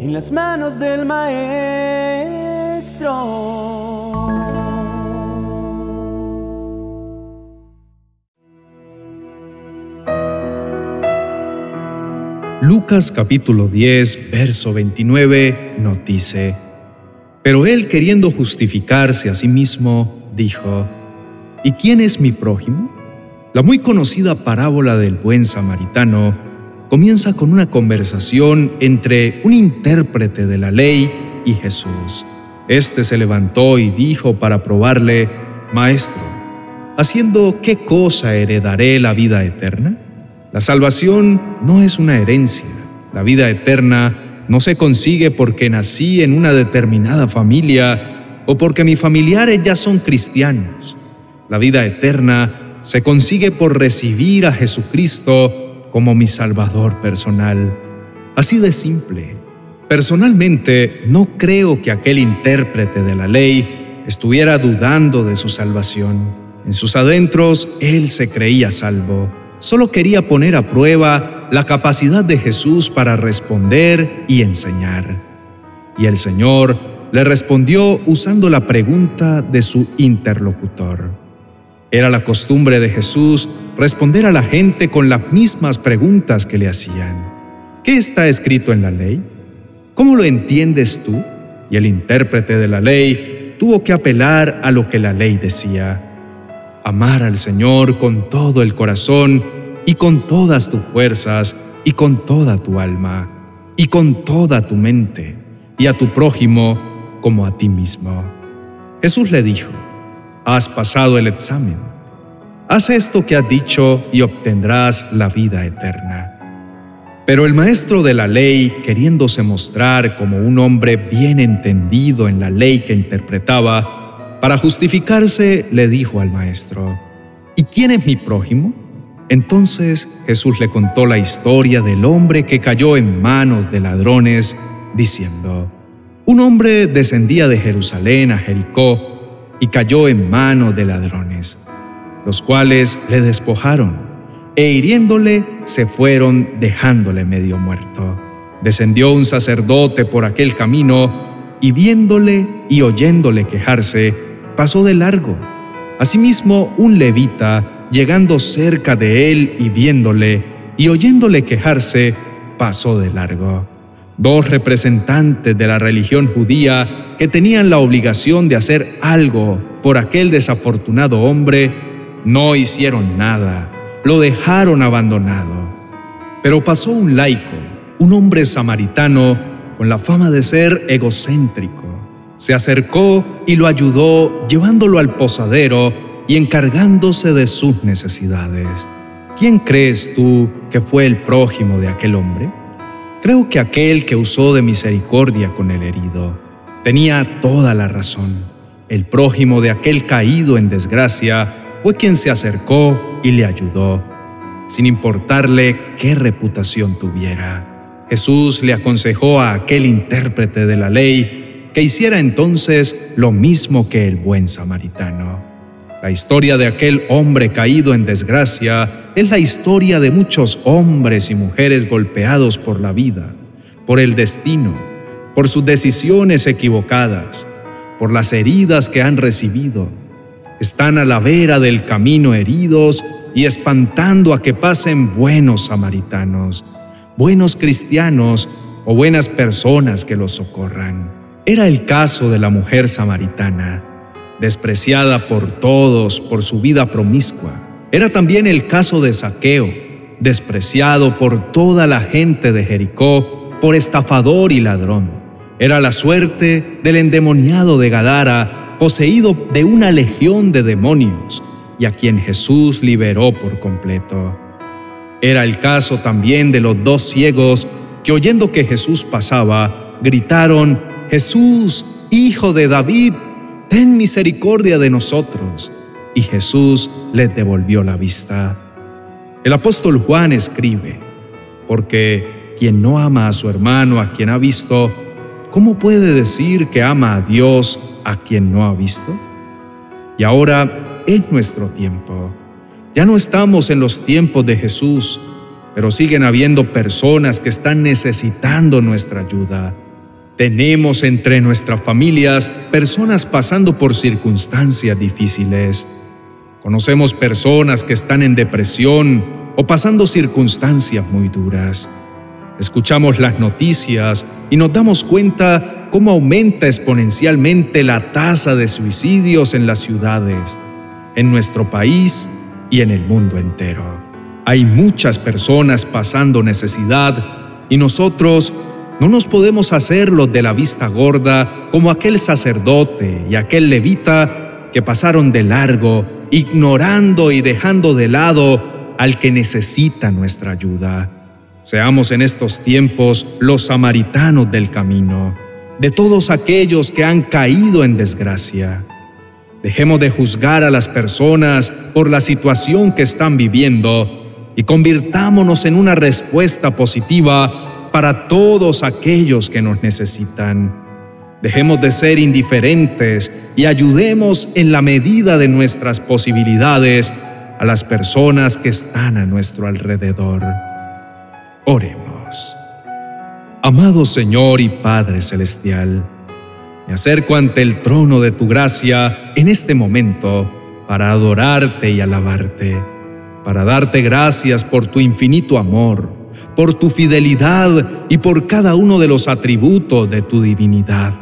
en las manos del Maestro. Lucas capítulo 10, verso 29 nos dice, Pero él queriendo justificarse a sí mismo, dijo, ¿Y quién es mi prójimo? La muy conocida parábola del buen samaritano comienza con una conversación entre un intérprete de la ley y Jesús. Este se levantó y dijo para probarle, Maestro, ¿haciendo qué cosa heredaré la vida eterna? La salvación no es una herencia. La vida eterna no se consigue porque nací en una determinada familia o porque mis familiares ya son cristianos. La vida eterna se consigue por recibir a Jesucristo como mi Salvador personal. Así de simple. Personalmente, no creo que aquel intérprete de la ley estuviera dudando de su salvación. En sus adentros, él se creía salvo solo quería poner a prueba la capacidad de Jesús para responder y enseñar. Y el Señor le respondió usando la pregunta de su interlocutor. Era la costumbre de Jesús responder a la gente con las mismas preguntas que le hacían. ¿Qué está escrito en la ley? ¿Cómo lo entiendes tú? Y el intérprete de la ley tuvo que apelar a lo que la ley decía amar al Señor con todo el corazón y con todas tus fuerzas y con toda tu alma y con toda tu mente y a tu prójimo como a ti mismo. Jesús le dijo, has pasado el examen. Haz esto que has dicho y obtendrás la vida eterna. Pero el maestro de la ley, queriéndose mostrar como un hombre bien entendido en la ley que interpretaba, para justificarse, le dijo al maestro, ¿Y quién es mi prójimo? Entonces Jesús le contó la historia del hombre que cayó en manos de ladrones, diciendo, Un hombre descendía de Jerusalén a Jericó y cayó en manos de ladrones, los cuales le despojaron, e hiriéndole se fueron dejándole medio muerto. Descendió un sacerdote por aquel camino, y viéndole y oyéndole quejarse, pasó de largo. Asimismo, un levita, llegando cerca de él y viéndole y oyéndole quejarse, pasó de largo. Dos representantes de la religión judía que tenían la obligación de hacer algo por aquel desafortunado hombre, no hicieron nada, lo dejaron abandonado. Pero pasó un laico, un hombre samaritano con la fama de ser egocéntrico se acercó y lo ayudó llevándolo al posadero y encargándose de sus necesidades. ¿Quién crees tú que fue el prójimo de aquel hombre? Creo que aquel que usó de misericordia con el herido. Tenía toda la razón. El prójimo de aquel caído en desgracia fue quien se acercó y le ayudó, sin importarle qué reputación tuviera. Jesús le aconsejó a aquel intérprete de la ley que hiciera entonces lo mismo que el buen samaritano. La historia de aquel hombre caído en desgracia es la historia de muchos hombres y mujeres golpeados por la vida, por el destino, por sus decisiones equivocadas, por las heridas que han recibido. Están a la vera del camino heridos y espantando a que pasen buenos samaritanos, buenos cristianos o buenas personas que los socorran. Era el caso de la mujer samaritana, despreciada por todos por su vida promiscua. Era también el caso de Saqueo, despreciado por toda la gente de Jericó por estafador y ladrón. Era la suerte del endemoniado de Gadara, poseído de una legión de demonios, y a quien Jesús liberó por completo. Era el caso también de los dos ciegos que oyendo que Jesús pasaba, gritaron, Jesús, Hijo de David, ten misericordia de nosotros. Y Jesús les devolvió la vista. El apóstol Juan escribe, porque quien no ama a su hermano, a quien ha visto, ¿cómo puede decir que ama a Dios a quien no ha visto? Y ahora es nuestro tiempo. Ya no estamos en los tiempos de Jesús, pero siguen habiendo personas que están necesitando nuestra ayuda Tenemos entre nuestras familias personas pasando por circunstancias difíciles. Conocemos personas que están en depresión o pasando circunstancias muy duras. Escuchamos las noticias y nos damos cuenta cómo aumenta exponencialmente la tasa de suicidios en las ciudades, en nuestro país y en el mundo entero. Hay muchas personas pasando necesidad y nosotros no nos podemos hacer los de la vista gorda como aquel sacerdote y aquel levita que pasaron de largo, ignorando y dejando de lado al que necesita nuestra ayuda. Seamos en estos tiempos los samaritanos del camino, de todos aquellos que han caído en desgracia. Dejemos de juzgar a las personas por la situación que están viviendo y convirtámonos en una respuesta positiva para todos aquellos que nos necesitan. Dejemos de ser indiferentes y ayudemos en la medida de nuestras posibilidades a las personas que están a nuestro alrededor. Oremos. Amado Señor y Padre Celestial, me acerco ante el trono de tu gracia en este momento para adorarte y alabarte, para darte gracias por tu infinito amor, por tu fidelidad y por cada uno de los atributos de tu divinidad.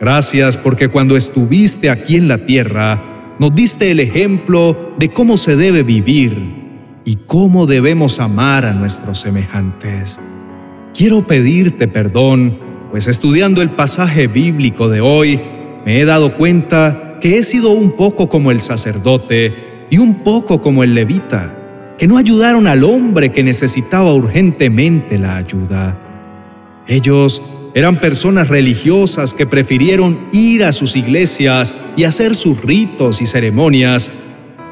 Gracias porque cuando estuviste aquí en la tierra, nos diste el ejemplo de cómo se debe vivir y cómo debemos amar a nuestros semejantes. Quiero pedirte perdón, pues estudiando el pasaje bíblico de hoy, me he dado cuenta que he sido un poco como el sacerdote y un poco como el levita, que no ayudaron al hombre que necesitaba urgentemente la ayuda. Ellos eran personas religiosas que prefirieron ir a sus iglesias y hacer sus ritos y ceremonias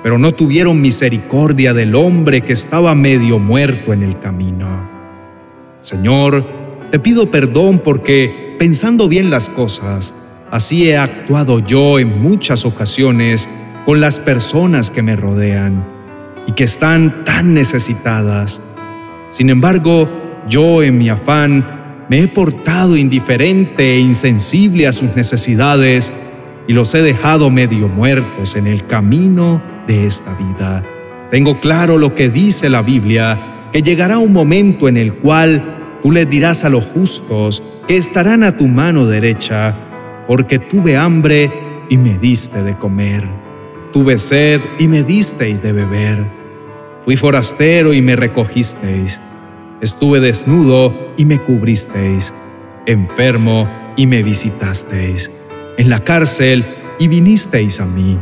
pero no tuvieron misericordia del hombre que estaba medio muerto en el camino. Señor, te pido perdón porque, pensando bien las cosas, así he actuado yo en muchas ocasiones con las personas que me rodean y que están tan necesitadas. Sin embargo, yo en mi afán me he portado indiferente e insensible a sus necesidades y los he dejado medio muertos en el camino esta vida. Tengo claro lo que dice la Biblia, que llegará un momento en el cual tú les dirás a los justos que estarán a tu mano derecha, porque tuve hambre y me diste de comer, tuve sed y me disteis de beber, fui forastero y me recogisteis, estuve desnudo y me cubristeis, enfermo y me visitasteis, en la cárcel y vinisteis a mí.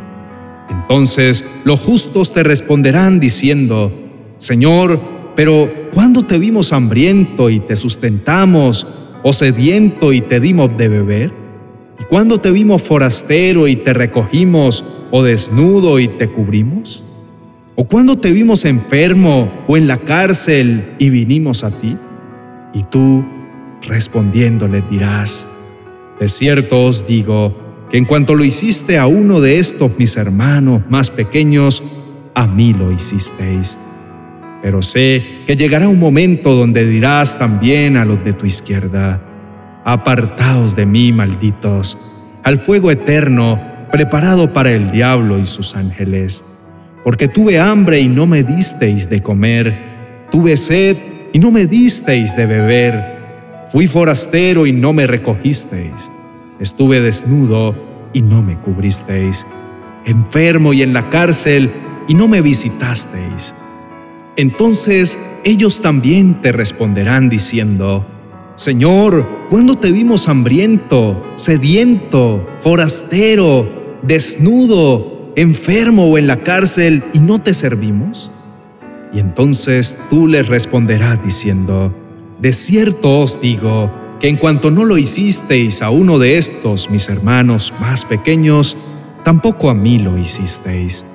Entonces los justos te responderán diciendo, Señor, pero ¿cuándo te vimos hambriento y te sustentamos, o sediento y te dimos de beber? ¿Y cuándo te vimos forastero y te recogimos, o desnudo y te cubrimos? ¿O cuándo te vimos enfermo o en la cárcel y vinimos a ti? Y tú, respondiéndole, dirás, de cierto os digo, que en cuanto lo hiciste a uno de estos mis hermanos más pequeños, a mí lo hicisteis. Pero sé que llegará un momento donde dirás también a los de tu izquierda, apartaos de mí, malditos, al fuego eterno preparado para el diablo y sus ángeles. Porque tuve hambre y no me disteis de comer, tuve sed y no me disteis de beber, fui forastero y no me recogisteis Estuve desnudo y no me cubristeis, enfermo y en la cárcel y no me visitasteis. Entonces ellos también te responderán diciendo, Señor, ¿cuándo te vimos hambriento, sediento, forastero, desnudo, enfermo o en la cárcel y no te servimos? Y entonces tú les responderás diciendo, De cierto os digo, que en cuanto no lo hicisteis a uno de estos, mis hermanos más pequeños, tampoco a mí lo hicisteis.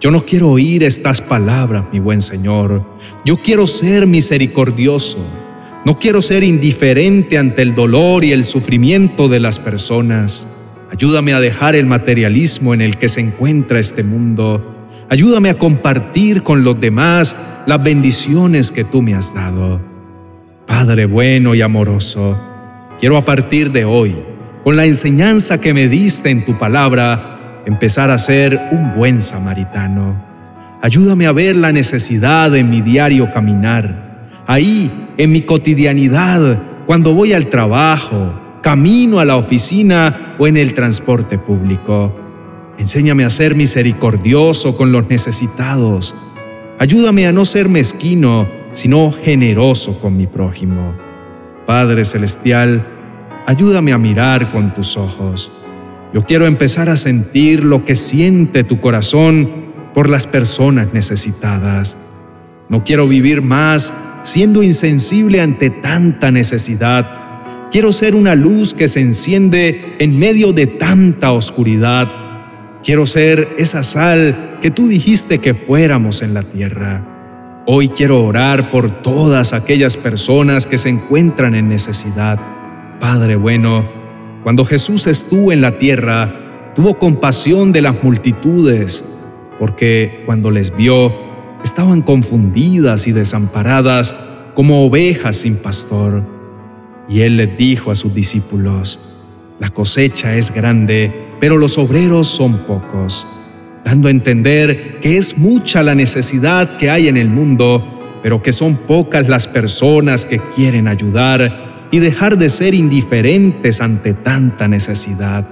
Yo no quiero oír estas palabras, mi buen Señor. Yo quiero ser misericordioso. No quiero ser indiferente ante el dolor y el sufrimiento de las personas. Ayúdame a dejar el materialismo en el que se encuentra este mundo. Ayúdame a compartir con los demás las bendiciones que tú me has dado. Padre bueno y amoroso, quiero a partir de hoy, con la enseñanza que me diste en tu palabra, empezar a ser un buen samaritano. Ayúdame a ver la necesidad en mi diario caminar, ahí, en mi cotidianidad, cuando voy al trabajo, camino a la oficina o en el transporte público. Enséñame a ser misericordioso con los necesitados. Ayúdame a no ser mezquino, sino generoso con mi prójimo. Padre Celestial, ayúdame a mirar con tus ojos. Yo quiero empezar a sentir lo que siente tu corazón por las personas necesitadas. No quiero vivir más siendo insensible ante tanta necesidad. Quiero ser una luz que se enciende en medio de tanta oscuridad. Quiero ser esa sal que tú dijiste que fuéramos en la tierra. Hoy quiero orar por todas aquellas personas que se encuentran en necesidad. Padre bueno, cuando Jesús estuvo en la tierra, tuvo compasión de las multitudes porque cuando les vio, estaban confundidas y desamparadas como ovejas sin pastor. Y él les dijo a sus discípulos, la cosecha es grande, pero los obreros son pocos, dando a entender que es mucha la necesidad que hay en el mundo, pero que son pocas las personas que quieren ayudar y dejar de ser indiferentes ante tanta necesidad.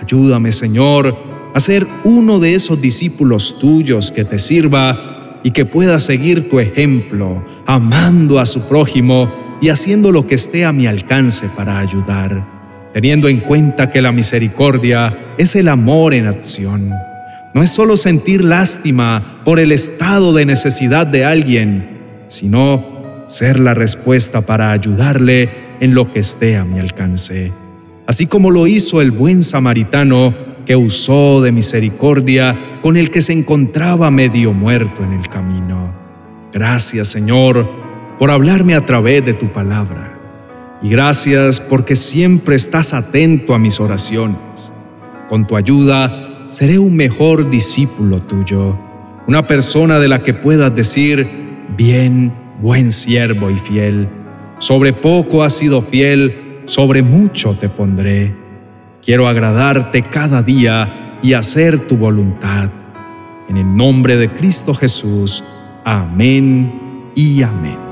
Ayúdame, Señor, a ser uno de esos discípulos tuyos que te sirva y que pueda seguir tu ejemplo, amando a su prójimo y haciendo lo que esté a mi alcance para ayudar, teniendo en cuenta que la misericordia es el amor en acción. No es solo sentir lástima por el estado de necesidad de alguien, sino ser la respuesta para ayudarle en lo que esté a mi alcance. Así como lo hizo el buen samaritano que usó de misericordia con el que se encontraba medio muerto en el camino. Gracias, Señor, por hablarme a través de tu palabra. Y gracias porque siempre estás atento a mis oraciones. Con tu ayuda seré un mejor discípulo tuyo, una persona de la que puedas decir, bien, buen siervo y fiel. Sobre poco has sido fiel, sobre mucho te pondré. Quiero agradarte cada día y hacer tu voluntad. En el nombre de Cristo Jesús. Amén y amén.